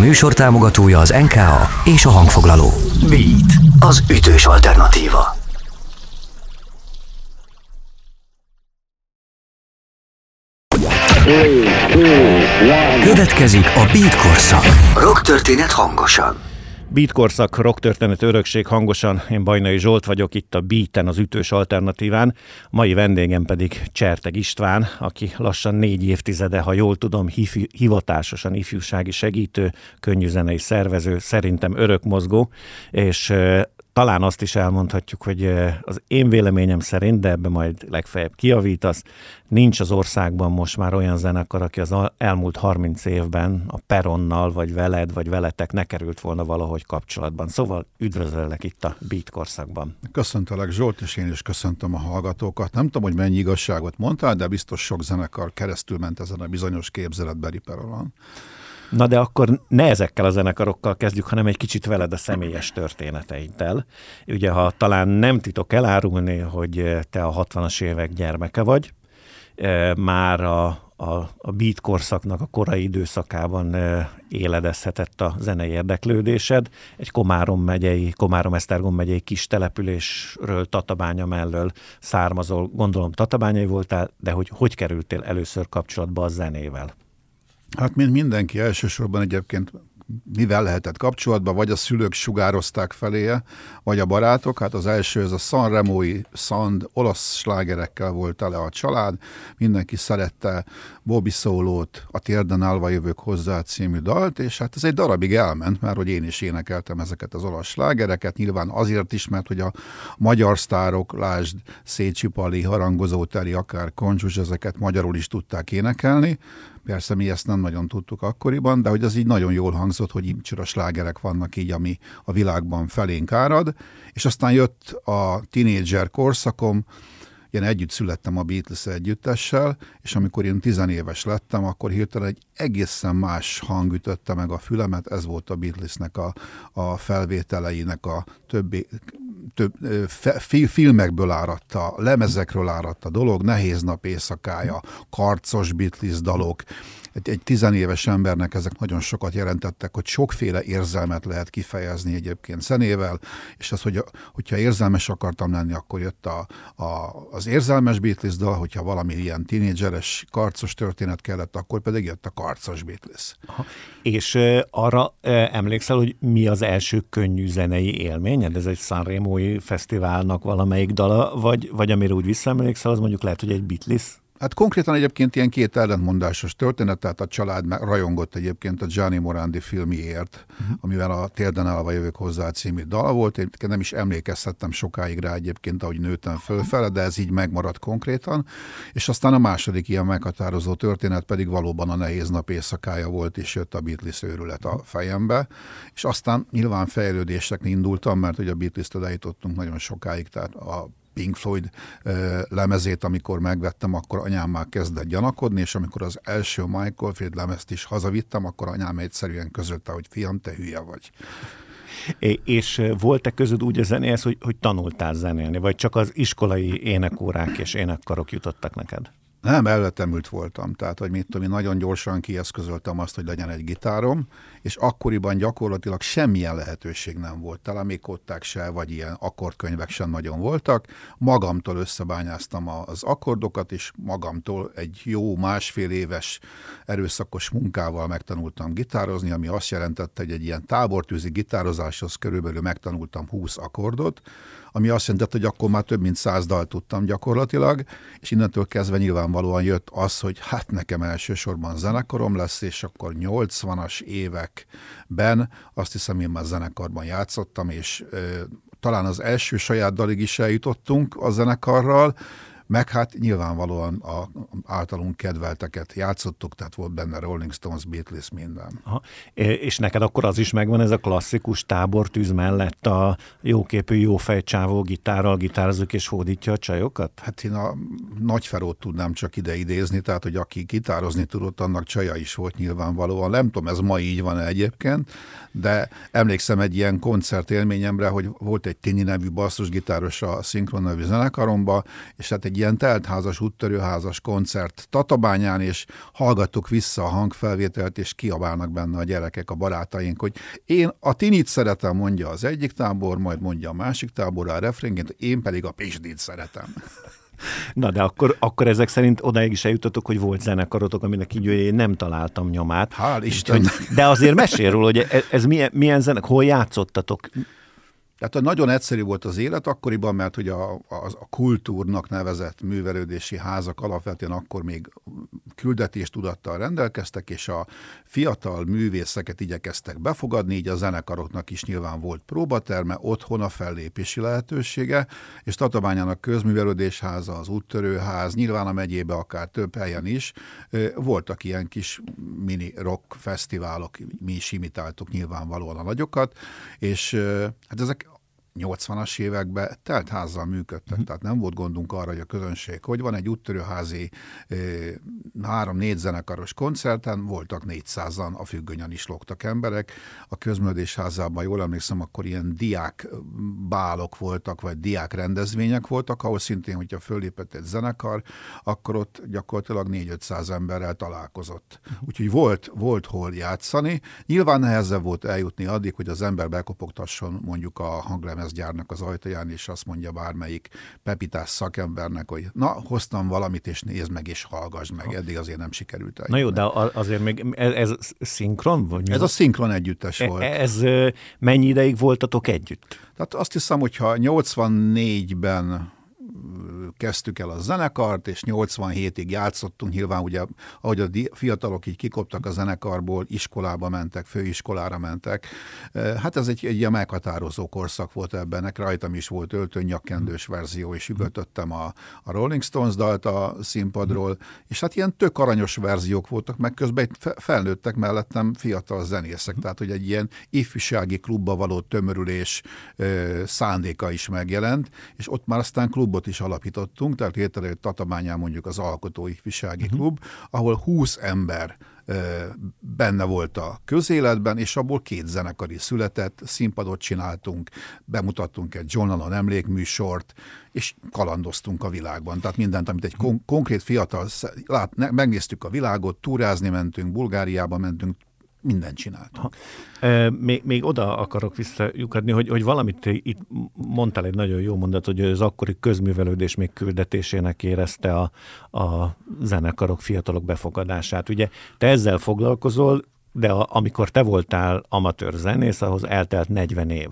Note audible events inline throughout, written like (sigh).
műsor támogatója az NKA és a hangfoglaló. Beat, az ütős alternatíva. Következik a Beat korszak. Rock történet hangosan. Beat korszak, rock történet örökség hangosan. Én Bajnai Zsolt vagyok itt a Beaten, az ütős alternatíván. Mai vendégem pedig Cserteg István, aki lassan négy évtizede, ha jól tudom, hivatásosan ifjúsági segítő, könnyűzenei szervező, szerintem örökmozgó, és talán azt is elmondhatjuk, hogy az én véleményem szerint, de ebbe majd legfeljebb kiavítasz, nincs az országban most már olyan zenekar, aki az elmúlt 30 évben a Peronnal, vagy veled, vagy veletek ne került volna valahogy kapcsolatban. Szóval üdvözöllek itt a Beat korszakban. Köszöntelek Zsolt, és én is köszöntöm a hallgatókat. Nem tudom, hogy mennyi igazságot mondtál, de biztos sok zenekar keresztül ment ezen a bizonyos képzeletbeli Peronon. Na de akkor ne ezekkel a zenekarokkal kezdjük, hanem egy kicsit veled a személyes történeteiddel. Ugye, ha talán nem titok elárulni, hogy te a 60-as évek gyermeke vagy, e, már a, a, a beat korszaknak a korai időszakában e, éledezhetett a zenei érdeklődésed. Egy Komárom megyei, Komárom-Esztergom megyei kis településről, Tatabánya mellől származol, gondolom Tatabányai voltál, de hogy hogy kerültél először kapcsolatba a zenével? Hát mint mindenki elsősorban egyébként mivel lehetett kapcsolatban, vagy a szülők sugározták feléje, vagy a barátok. Hát az első, ez a Sanremói Sand, olasz slágerekkel volt tele a család, mindenki szerette Bobby Szólót, a Térden állva jövők hozzá című dalt, és hát ez egy darabig elment, mert hogy én is énekeltem ezeket az olasz slágereket, nyilván azért is, mert hogy a magyar sztárok, lásd Szécsi Pali, Harangozó Teri, akár Koncsus, ezeket magyarul is tudták énekelni, Persze mi ezt nem nagyon tudtuk akkoriban, de hogy az így nagyon jól hangzott, hogy imcsora slágerek vannak így, ami a világban felénk árad. És aztán jött a tinédzser korszakom, én együtt születtem a Beatles együttessel, és amikor én tizenéves lettem, akkor hirtelen egy egészen más hang ütötte meg a fülemet, ez volt a Beatlesnek a, a felvételeinek a többi, több, fe, filmekből áradta, lemezekről áradta dolog, Nehéz nap éjszakája, karcos Beatles dalok, egy, tizenéves embernek ezek nagyon sokat jelentettek, hogy sokféle érzelmet lehet kifejezni egyébként zenével, és az, hogy hogyha érzelmes akartam lenni, akkor jött a, a, az érzelmes Beatles dal, hogyha valami ilyen tínédzseres, karcos történet kellett, akkor pedig jött a karcos Beatles. Aha. És uh, arra uh, emlékszel, hogy mi az első könnyű zenei élményed? Ez egy Sanremo-i fesztiválnak valamelyik dala, vagy, vagy amire úgy visszaemlékszel, az mondjuk lehet, hogy egy Beatles? Hát konkrétan egyébként ilyen két ellentmondásos történet, tehát a család rajongott egyébként a Gianni Morandi filmiért, uh-huh. amivel a Térden állva jövök hozzá című dal volt. Én nem is emlékezhettem sokáig rá egyébként, ahogy nőttem fölfele, de ez így megmaradt konkrétan. És aztán a második ilyen meghatározó történet pedig valóban a nehéz nap éjszakája volt, és jött a Beatles őrület a fejembe. És aztán nyilván fejlődések indultam, mert ugye a Beatles-t eljutottunk nagyon sokáig, tehát a Pink Floyd lemezét, amikor megvettem, akkor anyám már kezdett gyanakodni, és amikor az első Michael Field lemezt is hazavittem, akkor anyám egyszerűen közölte, hogy fiam, te hülye vagy. És volt-e között úgy a zenéhez, hogy, hogy tanultál zenélni, vagy csak az iskolai énekórák és énekkarok jutottak neked? Nem, elvetemült voltam, tehát hogy mit tudom, én nagyon gyorsan kieszközöltem azt, hogy legyen egy gitárom, és akkoriban gyakorlatilag semmilyen lehetőség nem volt, talán még kották se, vagy ilyen akkordkönyvek sem nagyon voltak. Magamtól összebányáztam az akkordokat, és magamtól egy jó másfél éves erőszakos munkával megtanultam gitározni, ami azt jelentette, hogy egy ilyen tábortűzi gitározáshoz körülbelül megtanultam 20 akkordot, ami azt jelenti, hogy akkor már több mint száz dal tudtam gyakorlatilag, és innentől kezdve nyilvánvalóan jött az, hogy hát nekem elsősorban zenekarom lesz, és akkor 80-as években azt hiszem én már zenekarban játszottam, és ö, talán az első saját dalig is eljutottunk a zenekarral, meg hát nyilvánvalóan a általunk kedvelteket játszottuk, tehát volt benne Rolling Stones, Beatles, minden. Aha. És neked akkor az is megvan ez a klasszikus tábortűz mellett a jóképű, jófejcsávó gitárral gitározunk és hódítja a csajokat? Hát én a nagyferót tudnám csak ide idézni, tehát hogy aki gitározni tudott, annak csaja is volt nyilvánvalóan. Nem tudom, ez ma így van egyébként, de emlékszem egy ilyen koncert élményemre, hogy volt egy Tini nevű basszusgitáros a Szinkron nevű zenekaromba, és hát egy ilyen teltházas, úttörőházas koncert Tatabányán, és hallgattuk vissza a hangfelvételt, és kiabálnak benne a gyerekek, a barátaink, hogy én a tinit szeretem, mondja az egyik tábor, majd mondja a másik tábor a refrénként, én pedig a pisdit szeretem. Na de akkor, akkor ezek szerint odáig is eljutatok, hogy volt zenekarotok, aminek így én nem találtam nyomát. Hál' Isten. De azért mesél róla, hogy ez, ez milyen, milyen zenek, hol játszottatok? Tehát nagyon egyszerű volt az élet akkoriban, mert hogy a, a, a kultúrnak nevezett művelődési házak alapvetően akkor még küldetéstudattal rendelkeztek, és a fiatal művészeket igyekeztek befogadni, így a zenekaroknak is nyilván volt próbaterme, otthon a fellépési lehetősége, és Tatabányának közművelődés háza, az úttörőház, nyilván a megyébe akár több helyen is voltak ilyen kis mini rock fesztiválok, mi is imitáltuk nyilvánvalóan a nagyokat, és hát ezek 80-as években telt házzal működtek, uh-huh. tehát nem volt gondunk arra, hogy a közönség, hogy van egy úttörőházi három-négy zenekaros koncerten, voltak 400-an, a függönyen is lógtak emberek. A közművődés házában, jól emlékszem, akkor ilyen diák bálok voltak, vagy diák rendezvények voltak, ahol szintén, hogyha fölépett egy zenekar, akkor ott gyakorlatilag 4-500 emberrel találkozott. Uh-huh. Úgyhogy volt, volt hol játszani. Nyilván nehezebb volt eljutni addig, hogy az ember bekopogtasson mondjuk a hanglemez gyárnak az ajtaján, és azt mondja bármelyik pepitás szakembernek, hogy na, hoztam valamit, és nézd meg, és hallgass meg. Eddig azért nem sikerült eljönni. Na jó, de azért még ez, ez szinkron? Vagy ez a szinkron együttes e- volt. Ez mennyi ideig voltatok együtt? Tehát azt hiszem, hogyha 84-ben kezdtük el a zenekart, és 87-ig játszottunk, nyilván ugye, ahogy a fiatalok így kikoptak a zenekarból, iskolába mentek, főiskolára mentek. Hát ez egy, egy ilyen meghatározó korszak volt ebben, rajtam is volt öltönyakkendős verzió, és üvöltöttem a, a Rolling Stones dalt a színpadról, és hát ilyen tök aranyos verziók voltak, meg közben felnőttek mellettem fiatal zenészek, tehát hogy egy ilyen ifjúsági klubba való tömörülés szándéka is megjelent, és ott már aztán klubot is alapítottunk, tehát létrejött Tatabányán mondjuk az Alkotói Ifjúsági uh-huh. Klub, ahol 20 ember benne volt a közéletben, és abból két zenekari született, színpadot csináltunk, bemutattunk egy John Lennon emlékműsort, és kalandoztunk a világban. Tehát mindent, amit egy kon- konkrét fiatal, lát, megnéztük a világot, túrázni mentünk, Bulgáriába mentünk, mindent csináltunk. E, még, még oda akarok visszajukadni, hogy, hogy valamit itt mondtál egy nagyon jó mondat, hogy az akkori közművelődés még küldetésének érezte a, a zenekarok, fiatalok befogadását. Ugye te ezzel foglalkozol, de a, amikor te voltál amatőr zenész, ahhoz eltelt 40 év.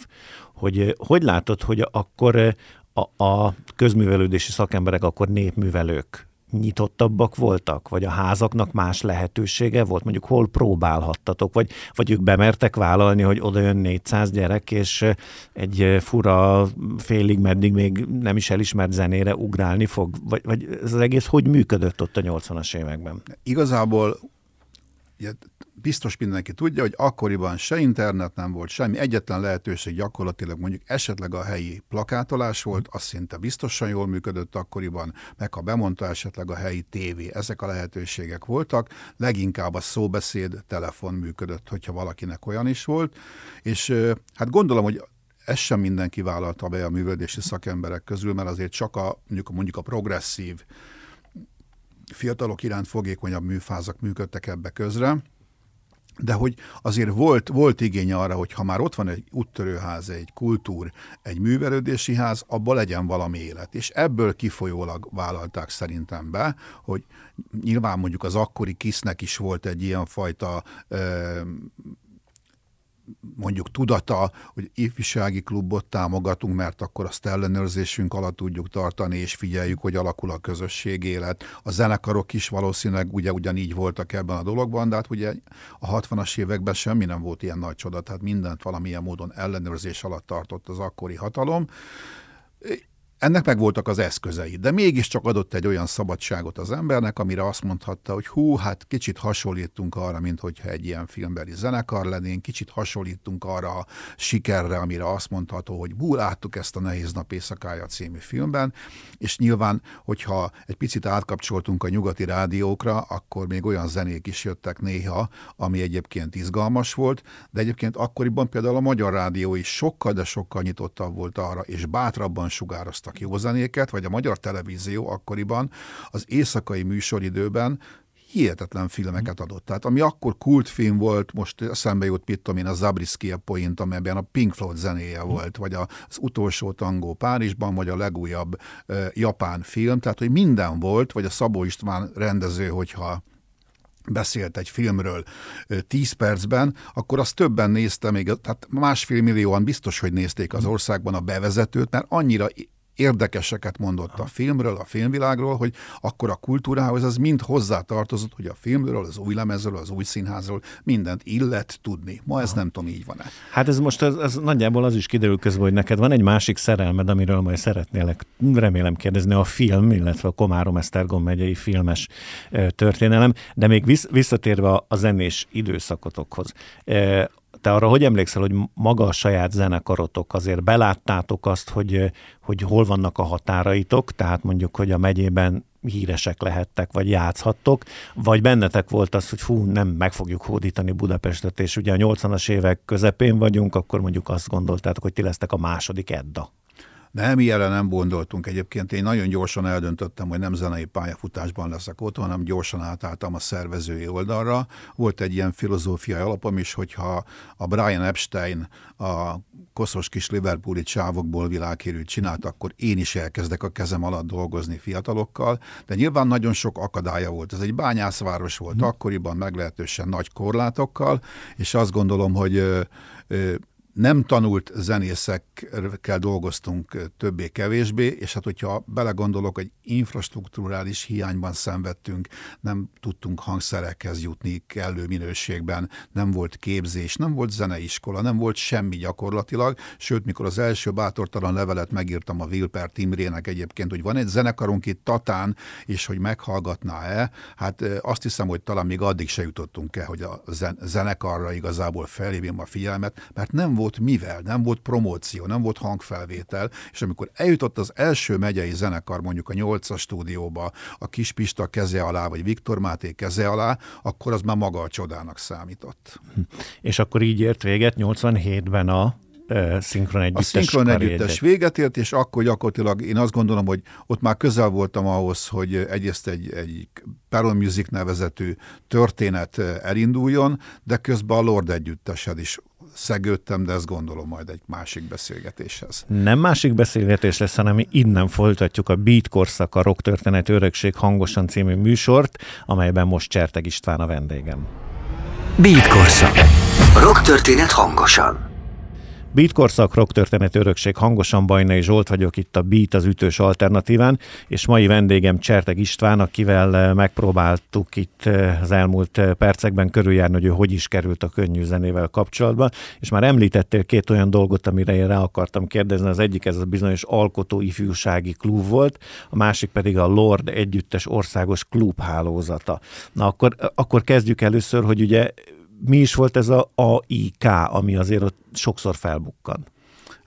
Hogy hogy látod, hogy akkor a, a közművelődési szakemberek akkor népművelők nyitottabbak voltak, vagy a házaknak más lehetősége volt, mondjuk hol próbálhattatok, vagy, vagy ők bemertek vállalni, hogy oda jön 400 gyerek, és egy fura félig meddig még nem is elismert zenére ugrálni fog, vagy, vagy ez az egész hogy működött ott a 80-as években? Igazából biztos mindenki tudja, hogy akkoriban se internet nem volt, semmi. Egyetlen lehetőség gyakorlatilag mondjuk esetleg a helyi plakátolás volt, az szinte biztosan jól működött akkoriban, meg ha bemondta esetleg a helyi tévé, ezek a lehetőségek voltak, leginkább a szóbeszéd, telefon működött, hogyha valakinek olyan is volt, és hát gondolom, hogy ezt sem mindenki vállalta be a művődési szakemberek közül, mert azért csak a, mondjuk, mondjuk a progresszív fiatalok iránt fogékonyabb műfázak működtek ebbe közre, de hogy azért volt, volt igény arra, hogy ha már ott van egy úttörőház, egy kultúr, egy művelődési ház, abban legyen valami élet. És ebből kifolyólag vállalták szerintem be, hogy nyilván mondjuk az akkori kisznek is volt egy ilyen fajta mondjuk tudata, hogy ifjúsági klubot támogatunk, mert akkor azt ellenőrzésünk alatt tudjuk tartani, és figyeljük, hogy alakul a közösség élet. A zenekarok is valószínűleg ugye ugyanígy voltak ebben a dologban, de hát ugye a 60-as években semmi nem volt ilyen nagy csoda, tehát mindent valamilyen módon ellenőrzés alatt tartott az akkori hatalom. Ennek meg voltak az eszközei, de mégiscsak adott egy olyan szabadságot az embernek, amire azt mondhatta, hogy hú, hát kicsit hasonlítunk arra, mint hogyha egy ilyen filmbeli zenekar lennénk, kicsit hasonlítunk arra a sikerre, amire azt mondható, hogy hú, láttuk ezt a Nehéz nap éjszakája című filmben, és nyilván, hogyha egy picit átkapcsoltunk a nyugati rádiókra, akkor még olyan zenék is jöttek néha, ami egyébként izgalmas volt, de egyébként akkoriban például a magyar rádió is sokkal, de sokkal nyitottabb volt arra, és bátrabban sugározta játszottak jó zenéket, vagy a magyar televízió akkoriban az éjszakai műsoridőben hihetetlen filmeket adott. Tehát ami akkor kultfilm volt, most eszembe jut, mit tudom én, a Zabriskie Point, amelyben a Pink Floyd zenéje volt, vagy az utolsó tangó Párizsban, vagy a legújabb uh, japán film, tehát hogy minden volt, vagy a Szabó István rendező, hogyha beszélt egy filmről 10 percben, akkor azt többen nézte még, tehát másfél millióan biztos, hogy nézték az országban a bevezetőt, mert annyira érdekeseket mondott a filmről, a filmvilágról, hogy akkor a kultúrához az mind hozzátartozott, hogy a filmről, az új lemezről, az új színházról mindent illet tudni. Ma ez Aha. nem tudom, így van-e. Hát ez most ez, ez nagyjából az is kiderül közben, hogy neked van egy másik szerelmed, amiről majd szeretnélek remélem kérdezni, a film, illetve a Komárom-Esztergom megyei filmes történelem, de még visszatérve a zenés időszakotokhoz te arra hogy emlékszel, hogy maga a saját zenekarotok? Azért beláttátok azt, hogy, hogy hol vannak a határaitok, tehát mondjuk, hogy a megyében híresek lehettek, vagy játszhattok, vagy bennetek volt az, hogy fú, nem meg fogjuk hódítani Budapestet, és ugye a 80-as évek közepén vagyunk, akkor mondjuk azt gondoltátok, hogy ti lesztek a második Edda. Nem, ilyenre nem gondoltunk egyébként. Én nagyon gyorsan eldöntöttem, hogy nem zenei pályafutásban leszek ott, hanem gyorsan átálltam a szervezői oldalra. Volt egy ilyen filozófiai alapom is, hogyha a Brian Epstein a koszos kis Liverpooli csávokból világhírűt csinált, akkor én is elkezdek a kezem alatt dolgozni fiatalokkal, de nyilván nagyon sok akadálya volt. Ez egy bányászváros volt hmm. akkoriban, meglehetősen nagy korlátokkal, és azt gondolom, hogy ö, ö, nem tanult zenészekkel dolgoztunk többé-kevésbé, és hát hogyha belegondolok, hogy infrastruktúrális hiányban szenvedtünk, nem tudtunk hangszerekhez jutni kellő minőségben, nem volt képzés, nem volt zeneiskola, nem volt semmi gyakorlatilag, sőt, mikor az első bátortalan levelet megírtam a Wilper Timrének egyébként, hogy van egy zenekarunk itt Tatán, és hogy meghallgatná-e, hát azt hiszem, hogy talán még addig se jutottunk el, hogy a zenekarra igazából felhívjam a figyelmet, mert nem volt volt mivel, nem volt promóció, nem volt hangfelvétel, és amikor eljutott az első megyei zenekar mondjuk a nyolcas stúdióba, a Kis Pista keze alá, vagy Viktor Máté keze alá, akkor az már maga a csodának számított. És akkor így ért véget 87-ben a szinkron együttes. A szinkron együttes véget ért, és akkor gyakorlatilag én azt gondolom, hogy ott már közel voltam ahhoz, hogy egyrészt egy, egy Peron Music nevezetű történet elinduljon, de közben a Lord együttesed is szegődtem, de ezt gondolom majd egy másik beszélgetéshez. Nem másik beszélgetés lesz, hanem innen folytatjuk a Beat Korszak, a Rock Történet Örökség hangosan című műsort, amelyben most Cserteg István a vendégem. Beat Korszak. Rock Történet hangosan. Beat korszak, rock történet örökség, hangosan Bajnai Zsolt vagyok itt a Beat az ütős alternatíván, és mai vendégem Cserteg István, akivel eh, megpróbáltuk itt eh, az elmúlt eh, percekben körüljárni, hogy ő hogy is került a könnyű zenével kapcsolatba, és már említettél két olyan dolgot, amire én rá akartam kérdezni, az egyik ez a bizonyos alkotó ifjúsági klub volt, a másik pedig a Lord együttes országos klubhálózata. Na akkor, akkor kezdjük először, hogy ugye mi is volt ez a AIK, ami azért ott sokszor felbukkan?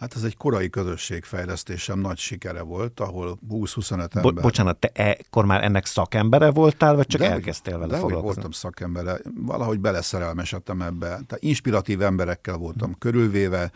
Hát ez egy korai közösségfejlesztésem nagy sikere volt, ahol 20-25 ember... Bo- bocsánat, te ekkor már ennek szakembere voltál, vagy csak de, elkezdtél vele de foglalkozni? voltam szakembere, valahogy beleszerelmesedtem ebbe. Tehát inspiratív emberekkel voltam hmm. körülvéve,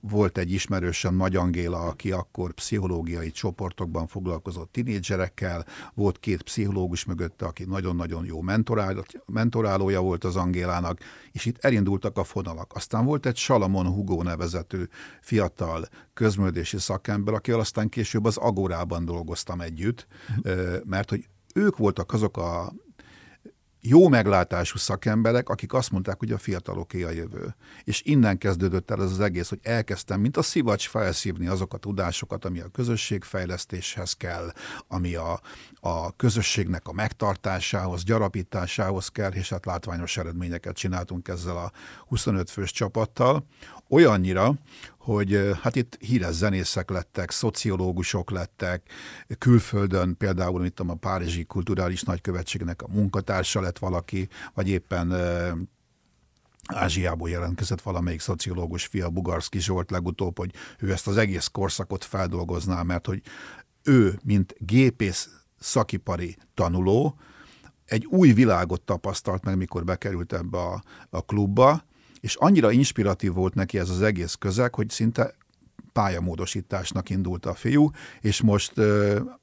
volt egy ismerősöm, Nagy Angéla, aki akkor pszichológiai csoportokban foglalkozott tinédzserekkel, volt két pszichológus mögötte, aki nagyon-nagyon jó mentorál, mentorálója volt az Angélának, és itt elindultak a fonalak. Aztán volt egy Salamon Hugo nevezető fiatal közművelési szakember, akivel aztán később az Agorában dolgoztam együtt, mert hogy ők voltak azok a jó meglátású szakemberek, akik azt mondták, hogy a fiataloké a jövő. És innen kezdődött el ez az egész, hogy elkezdtem, mint a szivacs felszívni azok a tudásokat, ami a közösségfejlesztéshez kell, ami a, a közösségnek a megtartásához, gyarapításához kell, és hát látványos eredményeket csináltunk ezzel a 25 fős csapattal. Olyannyira, hogy hát itt híres zenészek lettek, szociológusok lettek, külföldön például itt a Párizsi Kulturális Nagykövetségnek a munkatársa lett valaki, vagy éppen Ázsiából jelentkezett valamelyik szociológus fia, Bugarszki Zsolt legutóbb, hogy ő ezt az egész korszakot feldolgozná, mert hogy ő, mint gépész szakipari tanuló, egy új világot tapasztalt meg, mikor bekerült ebbe a, a klubba, és annyira inspiratív volt neki ez az egész közeg, hogy szinte pályamódosításnak indult a fiú, és most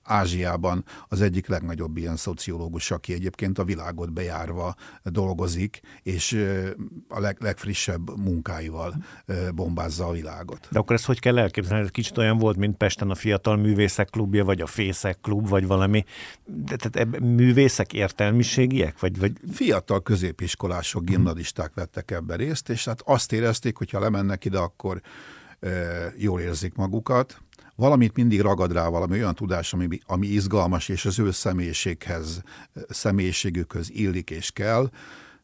Ázsiában az egyik legnagyobb ilyen szociológus, aki egyébként a világot bejárva dolgozik, és a leg, legfrissebb munkáival bombázza a világot. De akkor ezt hogy kell elképzelni? Ez kicsit olyan volt, mint Pesten a Fiatal Művészek Klubja, vagy a Fészek Klub, vagy valami. De tehát művészek értelmiségiek? Vagy, vagy... Fiatal középiskolások, gimnadisták vettek ebbe részt, és hát azt érezték, hogy ha lemennek ide, akkor jól érzik magukat. Valamit mindig ragad rá valami olyan tudás, ami, ami izgalmas, és az ő személyiséghez, személyiségükhöz illik és kell.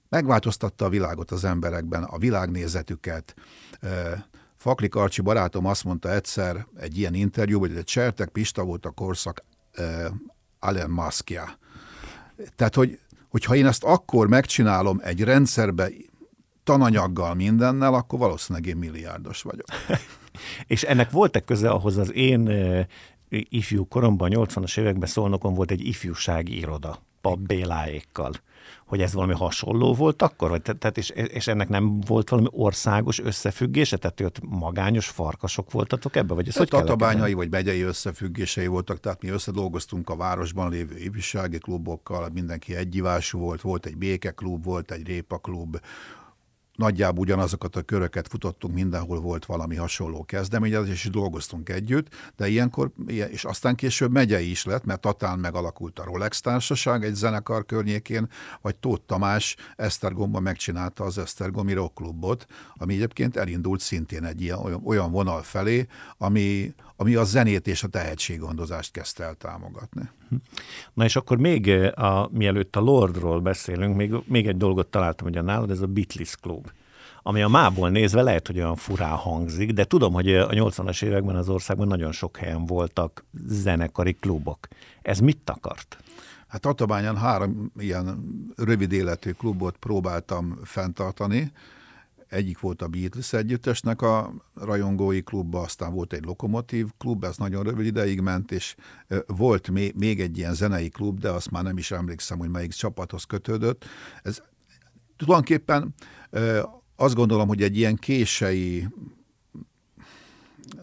Megváltoztatta a világot az emberekben, a világnézetüket. E, Fakli Karcsi barátom azt mondta egyszer egy ilyen interjúban, hogy egy Csertek Pista volt a korszak Allen Muskja. Tehát, hogy, hogyha én ezt akkor megcsinálom egy rendszerbe, tananyaggal, mindennel, akkor valószínűleg én milliárdos vagyok. (laughs) És ennek volt-e köze ahhoz az én ifjú koromban, 80-as években Szolnokon volt egy ifjúsági iroda, Pap Béláékkal hogy ez valami hasonló volt akkor? Vagy, tehát és, és ennek nem volt valami országos összefüggése? Tehát ott magányos farkasok voltatok ebbe? Vagy ez hogy Tatabányai vagy megyei összefüggései voltak, tehát mi összedolgoztunk a városban lévő ifjúsági klubokkal, mindenki egyivású volt, volt egy békeklub, volt egy répaklub, nagyjából ugyanazokat a köröket futottunk, mindenhol volt valami hasonló kezdeményezés, és dolgoztunk együtt, de ilyenkor, és aztán később megyei is lett, mert Tatán megalakult a Rolex Társaság egy zenekar környékén, vagy Tóth Tamás Esztergomban megcsinálta az Esztergomi Rock Clubot, ami egyébként elindult szintén egy ilyen, olyan, olyan vonal felé, ami, ami a zenét és a tehetséggondozást kezdte el támogatni. Na és akkor még, a, mielőtt a Lordról beszélünk, még, még egy dolgot találtam hogy a nálad, ez a Beatles Club ami a mából nézve lehet, hogy olyan furá hangzik, de tudom, hogy a 80-as években az országban nagyon sok helyen voltak zenekari klubok. Ez mit akart? Hát Tatabányán három ilyen rövid életű klubot próbáltam fenntartani, egyik volt a Beatles együttesnek a rajongói klubba, aztán volt egy lokomotív klub, ez nagyon rövid ideig ment, és volt még egy ilyen zenei klub, de azt már nem is emlékszem, hogy melyik csapathoz kötődött. Ez tulajdonképpen azt gondolom, hogy egy ilyen kései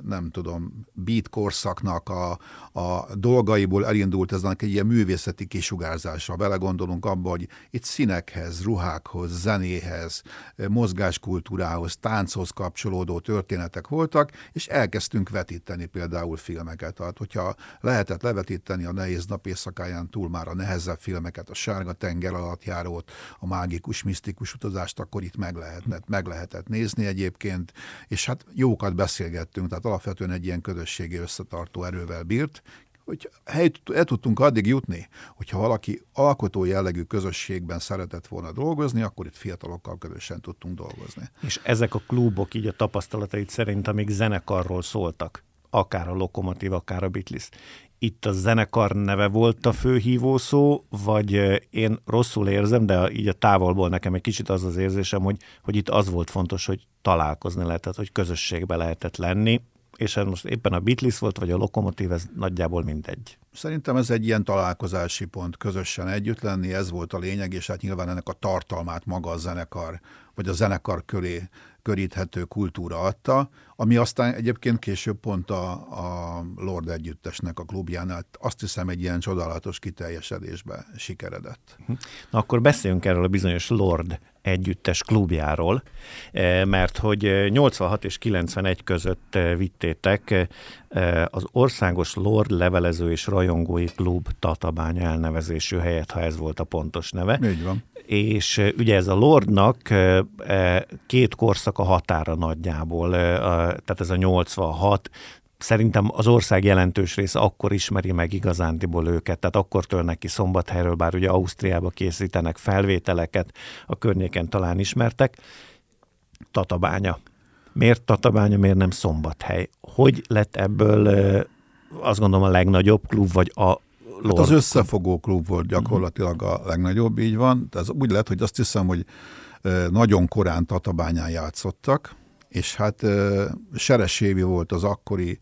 nem tudom, beat korszaknak a, a dolgaiból elindult ez egy ilyen művészeti kisugárzása. Vele gondolunk abba, hogy itt színekhez, ruhákhoz, zenéhez, mozgáskultúrához, tánchoz kapcsolódó történetek voltak, és elkezdtünk vetíteni például filmeket. Tehát, hogyha lehetett levetíteni a nehéz nap éjszakáján túl már a nehezebb filmeket, a sárga tenger alatt járót, a mágikus, misztikus utazást, akkor itt meg lehetett, meg lehetett nézni egyébként, és hát jókat beszélgettünk, tehát alapvetően egy ilyen közösségi összetartó erővel bírt, hogy el tudtunk addig jutni, hogyha valaki alkotó jellegű közösségben szeretett volna dolgozni, akkor itt fiatalokkal közösen tudtunk dolgozni. És ezek a klubok így a tapasztalatait szerint, amik zenekarról szóltak, akár a Lokomotív, akár a Beatles, itt a zenekar neve volt a főhívó szó, vagy én rosszul érzem, de így a távolból nekem egy kicsit az az érzésem, hogy, hogy itt az volt fontos, hogy találkozni lehetett, hogy közösségbe lehetett lenni, és ez most éppen a Beatles volt, vagy a Lokomotív, ez nagyjából mindegy. Szerintem ez egy ilyen találkozási pont, közösen együtt lenni, ez volt a lényeg, és hát nyilván ennek a tartalmát maga a zenekar, vagy a zenekar köré köríthető kultúra adta, ami aztán egyébként később pont a, a Lord együttesnek a klubjánál azt hiszem egy ilyen csodálatos kiteljesedésbe sikeredett. Na akkor beszéljünk erről a bizonyos Lord együttes klubjáról, eh, mert hogy 86 és 91 között eh, vittétek eh, az Országos Lord Levelező és Rajongói Klub Tatabánya elnevezésű helyet, ha ez volt a pontos neve. Így van. És ugye ez a Lordnak két korszaka határa nagyjából, tehát ez a 86, szerintem az ország jelentős része akkor ismeri meg igazándiból őket, tehát akkor törnek ki Szombathelyről, bár ugye Ausztriába készítenek felvételeket, a környéken talán ismertek. Tatabánya. Miért Tatabánya, miért nem Szombathely? Hogy lett ebből azt gondolom a legnagyobb klub, vagy a Hát az összefogó klub volt gyakorlatilag a legnagyobb, így van. Ez úgy lett, hogy azt hiszem, hogy nagyon korán Tatabányán játszottak, és hát Seres Évi volt az akkori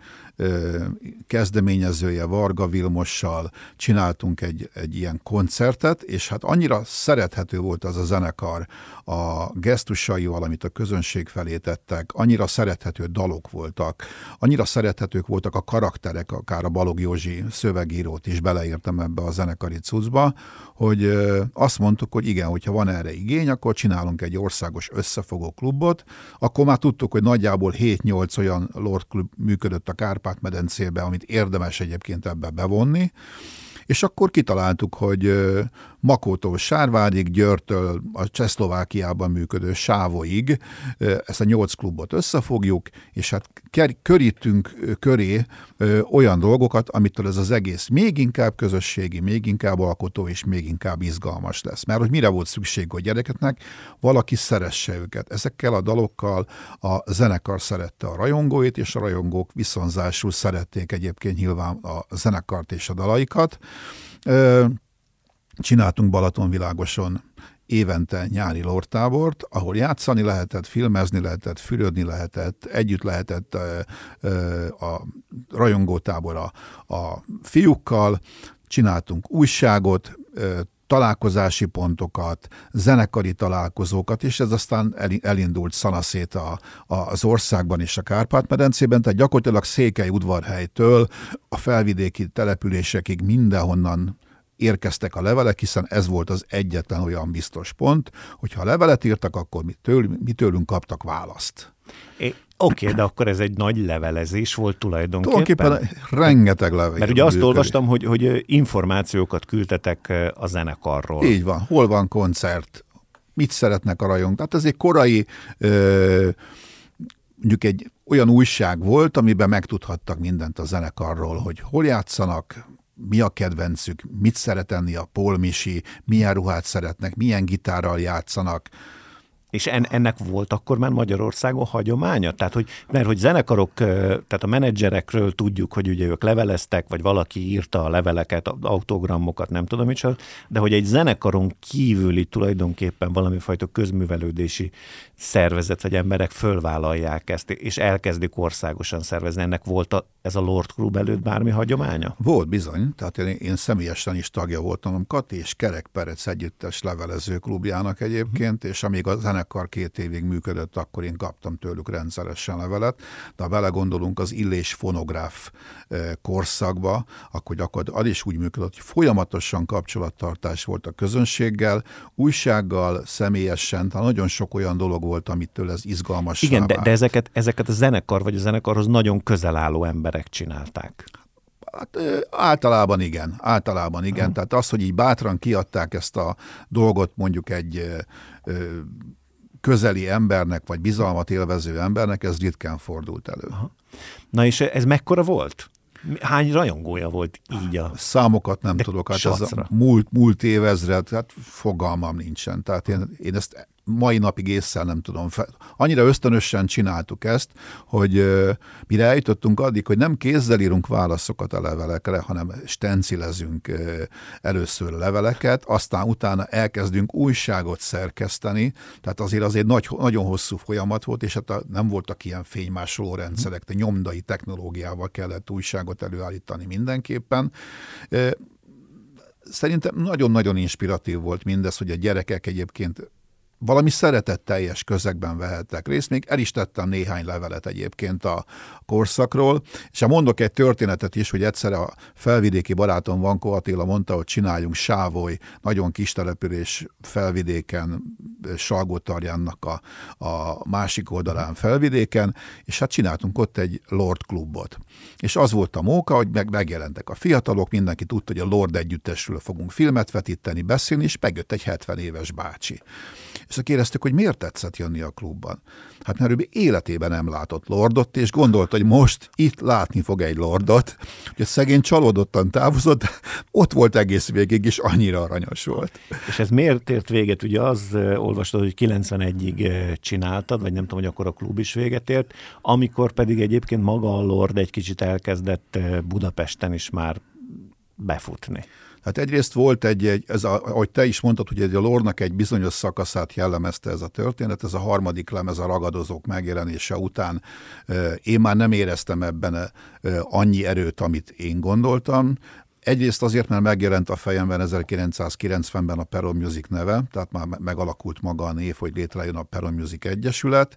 kezdeményezője Varga Vilmossal csináltunk egy, egy ilyen koncertet, és hát annyira szerethető volt az a zenekar a gesztusaival, amit a közönség felé tettek, annyira szerethető dalok voltak, annyira szerethetők voltak a karakterek, akár a Balog Józsi szövegírót is beleírtam ebbe a zenekari cuccba, hogy azt mondtuk, hogy igen, hogyha van erre igény, akkor csinálunk egy országos összefogó klubot, akkor már tudtuk, hogy nagyjából 7-8 olyan Lord Klub működött a Kárpát-medencében, amit érdemes egyébként ebbe bevonni, és akkor kitaláltuk, hogy Makótól Sárvádig, Györtől a Csehszlovákiában működő Sávoig ezt a nyolc klubot összefogjuk, és hát körítünk köré olyan dolgokat, amitől ez az egész még inkább közösségi, még inkább alkotó és még inkább izgalmas lesz. Mert hogy mire volt szükség a gyerekeknek? Valaki szeresse őket. Ezekkel a dalokkal a zenekar szerette a rajongóit, és a rajongók viszonzásul szerették egyébként nyilván a zenekart és a dalaikat. Csináltunk Balatonvilágoson évente nyári lortábort, ahol játszani lehetett, filmezni lehetett, fürödni lehetett, együtt lehetett a rajongótábor a, a fiúkkal, csináltunk újságot, találkozási pontokat, zenekari találkozókat, és ez aztán elindult szanaszét a, a, az országban és a Kárpát-medencében, tehát gyakorlatilag Székely udvarhelytől a felvidéki településekig mindenhonnan érkeztek a levelek, hiszen ez volt az egyetlen olyan biztos pont, hogy ha levelet írtak, akkor mi, től, mi tőlünk kaptak választ. É, Oké, okay, de akkor ez egy nagy levelezés volt tulajdonképpen? Tulajdonképpen rengeteg levél. Mert ugye azt működik. olvastam, hogy, hogy információkat küldtetek a zenekarról. Így van. Hol van koncert? Mit szeretnek a rajong? Tehát ez egy korai, mondjuk egy olyan újság volt, amiben megtudhattak mindent a zenekarról, hogy hol játszanak, mi a kedvencük, mit szeret enni a polmisi, milyen ruhát szeretnek, milyen gitárral játszanak, és en, ennek volt akkor már Magyarországon hagyománya? Tehát, hogy, mert hogy zenekarok, tehát a menedzserekről tudjuk, hogy ugye ők leveleztek, vagy valaki írta a leveleket, autogramokat, nem tudom micsoda, de hogy egy zenekaron kívüli tulajdonképpen valami fajta közművelődési szervezet, vagy emberek fölvállalják ezt, és elkezdik országosan szervezni. Ennek volt a, ez a Lord Club előtt bármi hagyománya? Volt bizony, tehát én, én személyesen is tagja voltam Kati és Kerek Perec együttes levelező klubjának egyébként, és amíg a zene zenekar két évig működött, akkor én kaptam tőlük rendszeresen levelet, de ha belegondolunk az illés fonográf korszakba, akkor gyakorlatilag az is úgy működött, hogy folyamatosan kapcsolattartás volt a közönséggel, újsággal, személyesen, tehát nagyon sok olyan dolog volt, amitől ez izgalmas. Igen, de, de ezeket, ezeket a zenekar vagy a zenekarhoz nagyon közel álló emberek csinálták. Hát általában igen, általában igen. Uh-huh. Tehát az, hogy így bátran kiadták ezt a dolgot mondjuk egy közeli embernek, vagy bizalmat élvező embernek ez ritkán fordult elő. Aha. Na és ez mekkora volt? Hány rajongója volt így a... Számokat nem tudok, hát ez a múlt, múlt évezred, hát fogalmam nincsen. Tehát én, én ezt mai napig észre nem tudom fel. Annyira ösztönösen csináltuk ezt, hogy mire eljutottunk addig, hogy nem kézzel írunk válaszokat a levelekre, hanem stencilezünk először leveleket, aztán utána elkezdünk újságot szerkeszteni, tehát azért azért nagy, nagyon hosszú folyamat volt, és hát a, nem voltak ilyen fénymásoló rendszerek, de nyomdai technológiával kellett újságot előállítani mindenképpen. Szerintem nagyon-nagyon inspiratív volt mindez, hogy a gyerekek egyébként valami szeretetteljes közegben vehettek részt. Még el is tettem néhány levelet egyébként a korszakról, és mondok egy történetet is, hogy egyszer a felvidéki barátom Vankó Attila mondta, hogy csináljunk Sávoly, nagyon kis település felvidéken, Salgótarjánnak a, a másik oldalán felvidéken, és hát csináltunk ott egy Lord klubot. És az volt a móka, hogy meg, megjelentek a fiatalok, mindenki tudta, hogy a Lord együttesről fogunk filmet vetíteni, beszélni, és megjött egy 70 éves bácsi. És kérdeztük, hogy miért tetszett jönni a klubban. Hát mert ő életében nem látott lordot, és gondolta, hogy most itt látni fog egy lordot, a szegény csalódottan távozott, (laughs) ott volt egész végig, és annyira aranyos volt. És ez miért ért véget? Ugye az olvastad, hogy 91-ig csináltad, vagy nem tudom, hogy akkor a klub is véget ért, amikor pedig egyébként maga a lord egy kicsit elkezdett Budapesten is már befutni. Hát egyrészt volt egy, egy ez a, ahogy te is mondtad, hogy egy a lornak egy bizonyos szakaszát jellemezte ez a történet, ez a harmadik lemez a ragadozók megjelenése után. Én már nem éreztem ebben annyi erőt, amit én gondoltam. Egyrészt azért, mert megjelent a fejemben 1990-ben a Peron Music neve, tehát már megalakult maga a név, hogy létrejön a Peron Music Egyesület,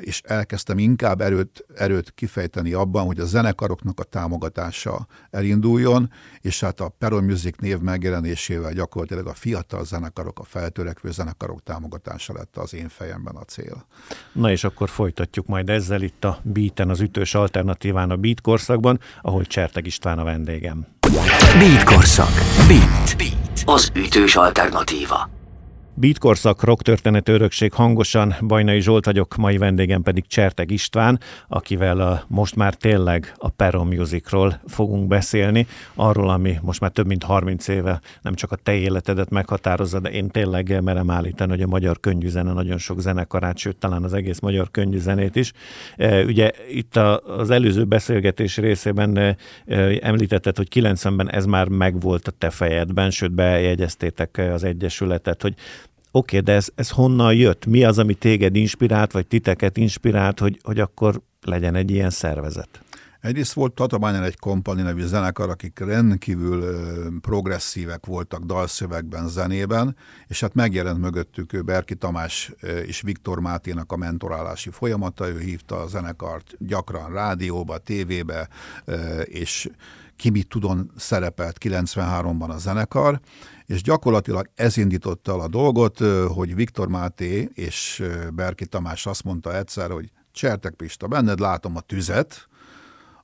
és elkezdtem inkább erőt, erőt kifejteni abban, hogy a zenekaroknak a támogatása elinduljon, és hát a Peron Music név megjelenésével gyakorlatilag a fiatal zenekarok, a feltörekvő zenekarok támogatása lett az én fejemben a cél. Na és akkor folytatjuk majd ezzel itt a Beaten, az ütős alternatíván a Beat korszakban, ahol Cserteg István a vendégem. Beat korszak. Beat. Beat. Az ütős alternatíva. Beatkorszak rock történet örökség hangosan, Bajnai Zsolt vagyok, mai vendégem pedig Cserteg István, akivel a, most már tényleg a Peron Musicról fogunk beszélni, arról, ami most már több mint 30 éve nem csak a te életedet meghatározza, de én tényleg merem állítani, hogy a magyar könnyűzene nagyon sok zenekarát, sőt talán az egész magyar könnyűzenét is. E, ugye itt az előző beszélgetés részében e, említetted, hogy 90-ben ez már megvolt a te fejedben, sőt bejegyeztétek az Egyesületet, hogy Oké, okay, de ez, ez honnan jött? Mi az, ami téged inspirált, vagy titeket inspirált, hogy, hogy akkor legyen egy ilyen szervezet? Egyrészt volt Tatabányán egy kompani nevű zenekar, akik rendkívül progresszívek voltak dalszövegben, zenében, és hát megjelent mögöttük Berki Tamás és Viktor Máténak a mentorálási folyamata, ő hívta a zenekart gyakran rádióba, tévébe, és ki mit tudon szerepelt 93-ban a zenekar, és gyakorlatilag ez indította el a dolgot, hogy Viktor Máté és Berki Tamás azt mondta egyszer, hogy Csertek Pista, benned látom a tüzet,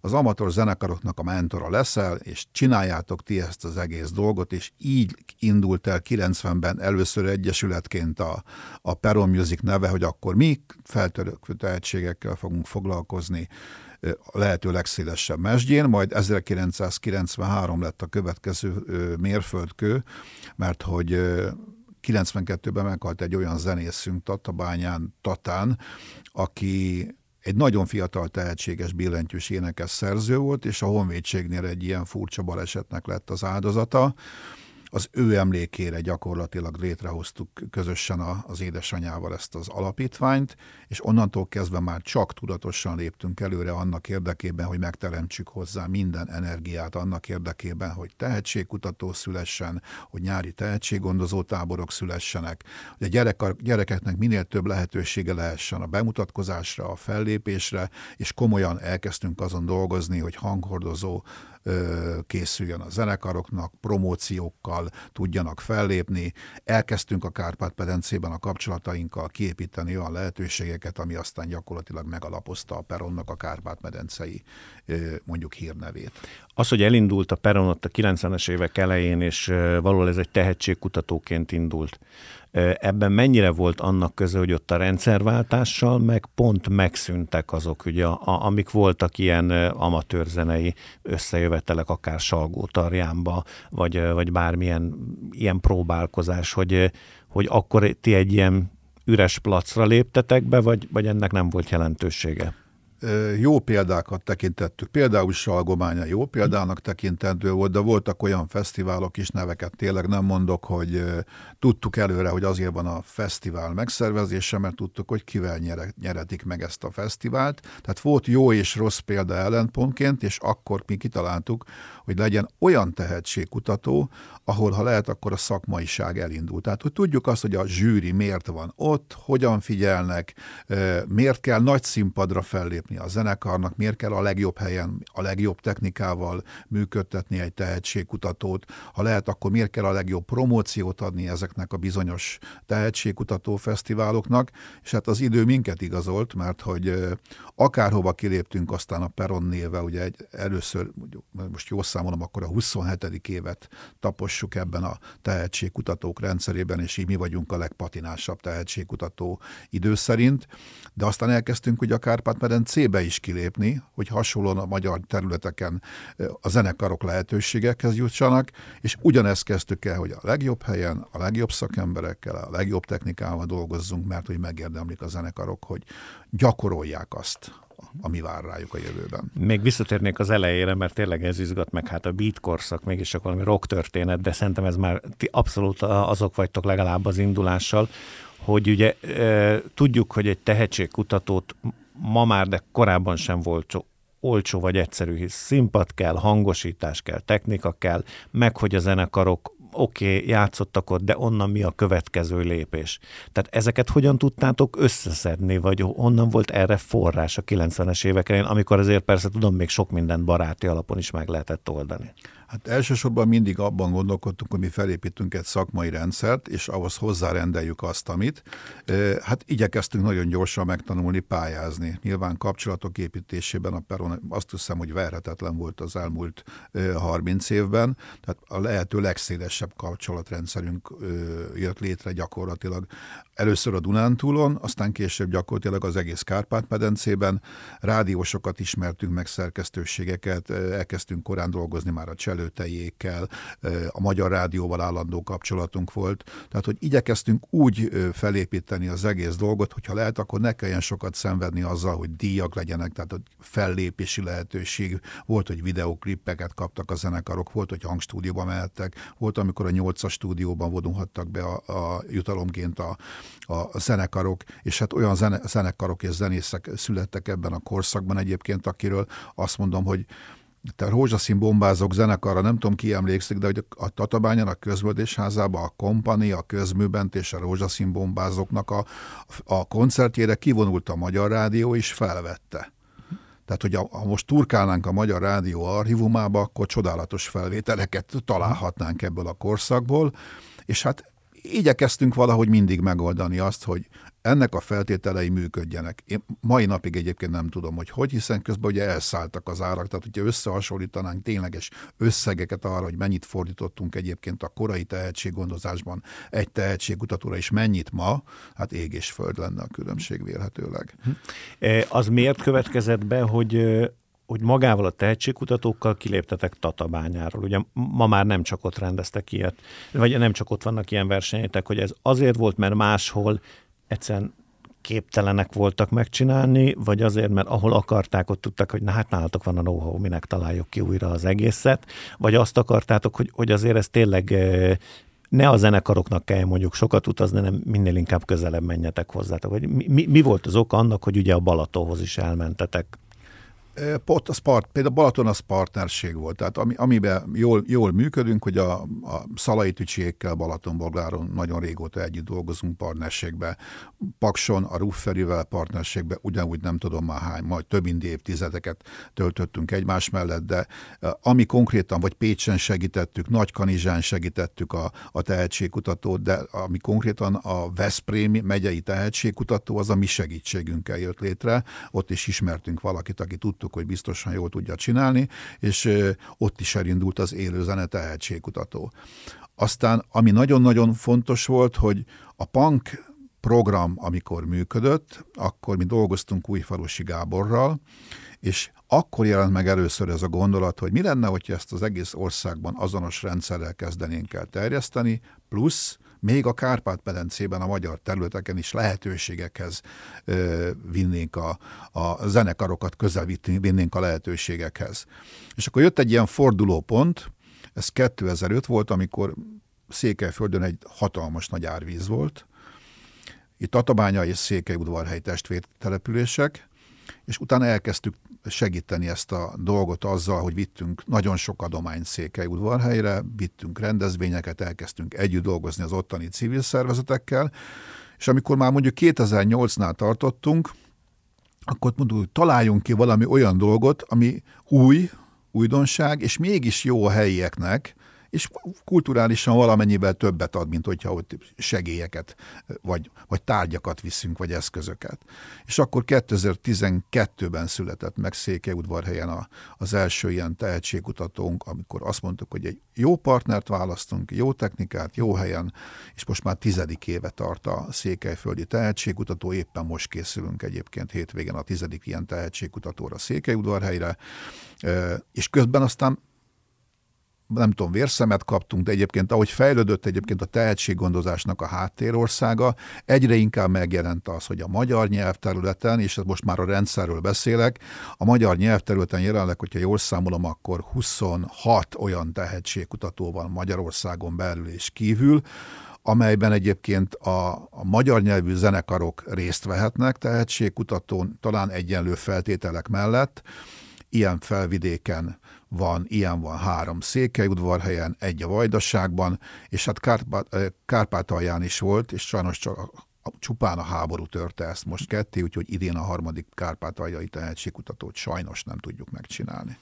az amatőr zenekaroknak a mentora leszel, és csináljátok ti ezt az egész dolgot, és így indult el 90-ben először egyesületként a, a Peron Music neve, hogy akkor mi feltörő tehetségekkel fogunk foglalkozni, a lehető legszélesebb mesdjén, majd 1993 lett a következő mérföldkő, mert hogy 92-ben meghalt egy olyan zenészünk Tatabányán, Tatán, aki egy nagyon fiatal, tehetséges, billentyűs énekes szerző volt, és a honvédségnél egy ilyen furcsa balesetnek lett az áldozata az ő emlékére gyakorlatilag létrehoztuk közösen a, az édesanyával ezt az alapítványt, és onnantól kezdve már csak tudatosan léptünk előre annak érdekében, hogy megteremtsük hozzá minden energiát annak érdekében, hogy tehetségkutató szülessen, hogy nyári tehetséggondozó táborok szülessenek, hogy a gyerek, gyerekeknek minél több lehetősége lehessen a bemutatkozásra, a fellépésre, és komolyan elkezdtünk azon dolgozni, hogy hanghordozó készüljön a zenekaroknak, promóciókkal tudjanak fellépni. Elkezdtünk a Kárpát-pedencében a kapcsolatainkkal kiépíteni olyan lehetőségeket, ami aztán gyakorlatilag megalapozta a Peronnak a Kárpát-medencei mondjuk hírnevét. Az, hogy elindult a Peron ott a 90-es évek elején, és valahol ez egy tehetségkutatóként indult, Ebben mennyire volt annak köze, hogy ott a rendszerváltással meg pont megszűntek azok, ugye, a, amik voltak ilyen amatőrzenei összejövetelek, akár Salgótarjánba, vagy, vagy bármilyen ilyen próbálkozás, hogy, hogy akkor ti egy ilyen üres placra léptetek be, vagy, vagy ennek nem volt jelentősége? Jó példákat tekintettük. Például Salgománya jó példának tekintendő volt, de voltak olyan fesztiválok is, neveket tényleg nem mondok, hogy tudtuk előre, hogy azért van a fesztivál megszervezése, mert tudtuk, hogy kivel nyeretik meg ezt a fesztivált. Tehát volt jó és rossz példa ellenpontként, és akkor mi kitaláltuk, hogy legyen olyan tehetségkutató, ahol ha lehet, akkor a szakmaiság elindul. Tehát, hogy tudjuk azt, hogy a zsűri miért van ott, hogyan figyelnek, miért kell nagy színpadra fellépni a zenekarnak, miért kell a legjobb helyen, a legjobb technikával működtetni egy tehetségkutatót, ha lehet, akkor miért kell a legjobb promóciót adni ezeknek a bizonyos tehetségkutató fesztiváloknak, és hát az idő minket igazolt, mert hogy akárhova kiléptünk aztán a Peron néve, ugye egy, először, most jó számolom, akkor a 27. évet tapossuk ebben a tehetségkutatók rendszerében, és így mi vagyunk a legpatinásabb tehetségkutató idő szerint, de aztán elkezdtünk ugye a Kárpát-medencébe is kilépni, hogy hasonlóan a magyar területeken a zenekarok lehetőségekhez jutsanak, és ugyanezt kezdtük el, hogy a legjobb helyen, a legjobb szakemberekkel, a legjobb technikával dolgozzunk, mert hogy megérdemlik a zenekarok, hogy gyakorolják azt, ami vár rájuk a jövőben. Még visszatérnék az elejére, mert tényleg ez izgat meg, hát a beat korszak mégis csak valami rock történet, de szerintem ez már ti abszolút azok vagytok legalább az indulással, hogy ugye e, tudjuk, hogy egy tehetségkutatót ma már, de korábban sem volt olcsó vagy egyszerű, hisz színpad kell, hangosítás kell, technika kell, meg hogy a zenekarok oké, okay, játszottak ott, de onnan mi a következő lépés? Tehát ezeket hogyan tudtátok összeszedni, vagy honnan volt erre forrás a 90-es éveken, amikor azért persze tudom, még sok mindent baráti alapon is meg lehetett oldani? Hát elsősorban mindig abban gondolkodtunk, hogy mi felépítünk egy szakmai rendszert, és ahhoz hozzárendeljük azt, amit. Hát igyekeztünk nagyon gyorsan megtanulni pályázni. Nyilván kapcsolatok építésében a Peron azt hiszem, hogy verhetetlen volt az elmúlt 30 évben, tehát a lehető legszélesebb kapcsolatrendszerünk jött létre gyakorlatilag. Először a Dunántúlon, aztán később gyakorlatilag az egész Kárpát-medencében. Rádiósokat ismertünk meg, szerkesztőségeket, elkezdtünk korán dolgozni már a előtejékkel, a Magyar Rádióval állandó kapcsolatunk volt. Tehát, hogy igyekeztünk úgy felépíteni az egész dolgot, hogyha lehet, akkor ne kelljen sokat szenvedni azzal, hogy díjak legyenek, tehát hogy fellépési lehetőség, volt, hogy videoklippeket kaptak a zenekarok, volt, hogy hangstúdióba mehettek, volt, amikor a nyolcas stúdióban vonulhattak be a, a jutalomként a, a zenekarok, és hát olyan zene, zenekarok és zenészek születtek ebben a korszakban egyébként, akiről azt mondom, hogy te rózsaszín bombázók zenekarra, nem tudom ki emlékszik, de hogy a Tatabányán, a közművésházában a kompani, a közműbent és a rózsaszín bombázóknak a, a koncertjére kivonult a Magyar Rádió, és felvette. Tehát, hogy ha most turkálnánk a Magyar Rádió archívumába, akkor csodálatos felvételeket találhatnánk ebből a korszakból, és hát igyekeztünk valahogy mindig megoldani azt, hogy ennek a feltételei működjenek. Én mai napig egyébként nem tudom, hogy hogy, hiszen közben ugye elszálltak az árak, tehát hogyha összehasonlítanánk tényleges összegeket arra, hogy mennyit fordítottunk egyébként a korai tehetséggondozásban egy tehetségkutatóra, és mennyit ma, hát ég és föld lenne a különbség vélhetőleg. E, az miért következett be, hogy hogy magával a tehetségkutatókkal kiléptetek Tatabányáról. Ugye ma már nem csak ott rendeztek ilyet, vagy nem csak ott vannak ilyen versenyétek, hogy ez azért volt, mert máshol egyszerűen képtelenek voltak megcsinálni, vagy azért, mert ahol akarták, ott tudták, hogy na hát nálatok van a know-how, minek találjuk ki újra az egészet, vagy azt akartátok, hogy, hogy azért ez tényleg ne a zenekaroknak kell mondjuk sokat utazni, hanem minél inkább közelebb menjetek hozzátok. Vagy mi, mi volt az oka annak, hogy ugye a Balatóhoz is elmentetek Pot, az part, például Balaton az partnerség volt, tehát ami, amiben jól, jól működünk, hogy a, a Szalai Tücsiékkel Balatonbogláron nagyon régóta együtt dolgozunk partnerségbe, Pakson a Rufferivel partnerségbe, ugyanúgy nem tudom már hány, majd több mint évtizedeket töltöttünk egymás mellett, de ami konkrétan, vagy Pécsen segítettük, Nagykanizsán segítettük a, a tehetségkutatót, de ami konkrétan a Veszprémi megyei tehetségkutató, az a mi segítségünkkel jött létre, ott is ismertünk valakit, aki tudtuk, hogy biztosan jól tudja csinálni, és ott is elindult az élő zene tehetségkutató. Aztán, ami nagyon-nagyon fontos volt, hogy a punk program, amikor működött, akkor mi dolgoztunk Újfalusi Gáborral, és akkor jelent meg először ez a gondolat, hogy mi lenne, hogyha ezt az egész országban azonos rendszerrel kezdenénk el terjeszteni, plusz még a Kárpát-medencében, a magyar területeken is lehetőségekhez ö, vinnénk a, a zenekarokat, közel vinnénk a lehetőségekhez. És akkor jött egy ilyen fordulópont, ez 2005 volt, amikor Székelyföldön egy hatalmas nagy árvíz volt, itt Tatabánya és Székelyudvarhely testvértelepülések, és utána elkezdtük segíteni ezt a dolgot azzal, hogy vittünk nagyon sok adományt Székelyudvarhelyre, vittünk rendezvényeket, elkezdtünk együtt dolgozni az ottani civil szervezetekkel, és amikor már mondjuk 2008-nál tartottunk, akkor mondjuk, hogy találjunk ki valami olyan dolgot, ami új, újdonság, és mégis jó a helyieknek, és kulturálisan valamennyivel többet ad, mint hogyha ott segélyeket, vagy, vagy tárgyakat viszünk, vagy eszközöket. És akkor 2012-ben született meg Székelyudvarhelyen a, az első ilyen tehetségkutatónk, amikor azt mondtuk, hogy egy jó partnert választunk, jó technikát, jó helyen, és most már tizedik éve tart a székelyföldi tehetségkutató, éppen most készülünk egyébként hétvégen a tizedik ilyen tehetségkutatóra Székelyudvarhelyre, és közben aztán nem tudom, vérszemet kaptunk, de egyébként ahogy fejlődött egyébként a tehetséggondozásnak a háttérországa, egyre inkább megjelent az, hogy a magyar nyelvterületen, és most már a rendszerről beszélek, a magyar nyelvterületen jelenleg, hogyha jól számolom, akkor 26 olyan tehetségkutató van Magyarországon belül és kívül, amelyben egyébként a, a magyar nyelvű zenekarok részt vehetnek tehetségkutatón, talán egyenlő feltételek mellett, ilyen felvidéken van, ilyen van három székelyudvarhelyen, egy a Vajdaságban, és hát Kárpát, eh, Kárpátalján is volt, és sajnos csak csupán a háború törte ezt most ketté, úgyhogy idén a harmadik kárpátaljai tehetségkutatót sajnos nem tudjuk megcsinálni.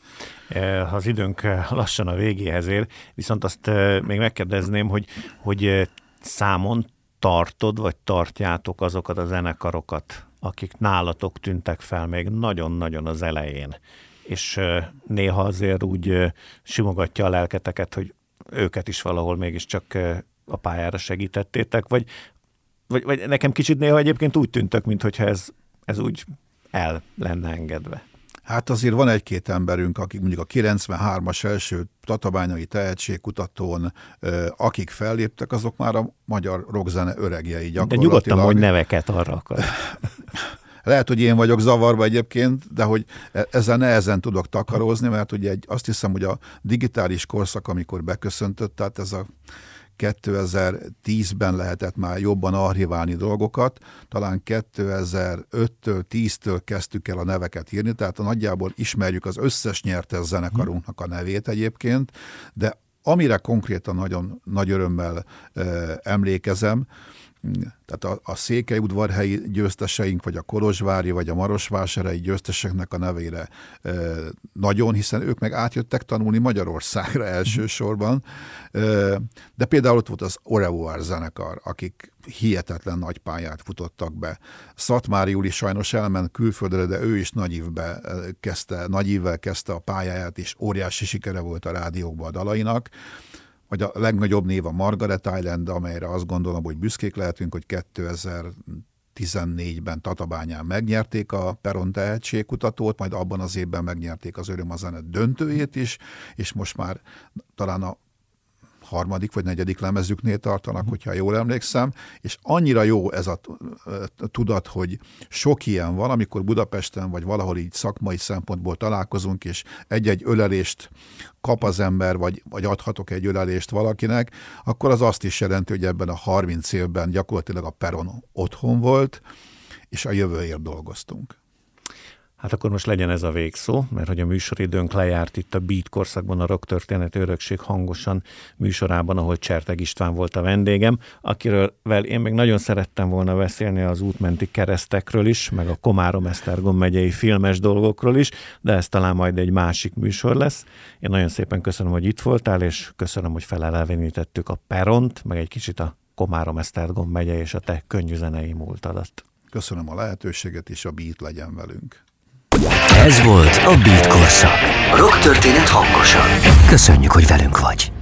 Eh, az időnk eh, lassan a végéhez ér, viszont azt még megkérdezném, hogy, hogy számon tartod, vagy tartjátok azokat a zenekarokat, akik nálatok tűntek fel még nagyon-nagyon az elején, és néha azért úgy simogatja a lelketeket, hogy őket is valahol mégiscsak a pályára segítettétek, vagy, vagy, vagy nekem kicsit néha egyébként úgy tűntök, mintha ez, ez úgy el lenne engedve. Hát azért van egy-két emberünk, akik mondjuk a 93-as első tatabányai tehetségkutatón, akik felléptek, azok már a magyar rockzene öregjei gyakorlatilag. De nyugodtan mondj neveket arra akar. (laughs) Lehet, hogy én vagyok zavarba egyébként, de hogy e- ezzel nehezen tudok takarózni, mert ugye egy, azt hiszem, hogy a digitális korszak, amikor beköszöntött, tehát ez a 2010-ben lehetett már jobban archiválni dolgokat, talán 2005-től, 10-től kezdtük el a neveket írni, tehát nagyjából ismerjük az összes nyertes zenekarunknak a nevét egyébként, de amire konkrétan nagyon nagy örömmel e, emlékezem, tehát a, a székelyudvarhelyi győzteseink, vagy a kolozsvári, vagy a marosvásárhelyi győzteseknek a nevére e, nagyon, hiszen ők meg átjöttek tanulni Magyarországra elsősorban. E, de például ott volt az Orevoir zenekar, akik hihetetlen nagy pályát futottak be. Szatmári Júli sajnos elment külföldre, de ő is nagy évbe kezdte, nagy évvel kezdte a pályáját, és óriási sikere volt a rádiókban a dalainak vagy a legnagyobb név a Margaret Island, amelyre azt gondolom, hogy büszkék lehetünk, hogy 2000 14-ben Tatabányán megnyerték a Peron tehetségkutatót, majd abban az évben megnyerték az Öröm a zene döntőjét is, és most már talán a harmadik vagy negyedik lemezüknél tartanak, hogyha jól emlékszem, és annyira jó ez a tudat, hogy sok ilyen van, amikor Budapesten vagy valahol így szakmai szempontból találkozunk, és egy-egy ölelést kap az ember, vagy, vagy adhatok egy ölelést valakinek, akkor az azt is jelenti, hogy ebben a 30 évben gyakorlatilag a peron otthon volt, és a jövőért dolgoztunk. Hát akkor most legyen ez a végszó, mert hogy a műsoridőnk lejárt itt a Beat korszakban a Rock Történet Örökség hangosan műsorában, ahol Cserteg István volt a vendégem, akiről vel én még nagyon szerettem volna beszélni az útmenti keresztekről is, meg a Komárom-Esztergom megyei filmes dolgokról is, de ez talán majd egy másik műsor lesz. Én nagyon szépen köszönöm, hogy itt voltál, és köszönöm, hogy felelevenítettük a peront, meg egy kicsit a Komárom-Esztergom megye és a te könnyűzenei múltadat. Köszönöm a lehetőséget, és a beat legyen velünk. Ez volt a Beat Korszak. Rock történet hangosan. Köszönjük, hogy velünk vagy.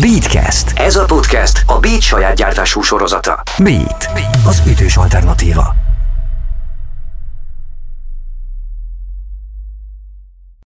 Beatcast. Ez a podcast a Beat saját gyártású sorozata. Beat, az ütős alternatíva.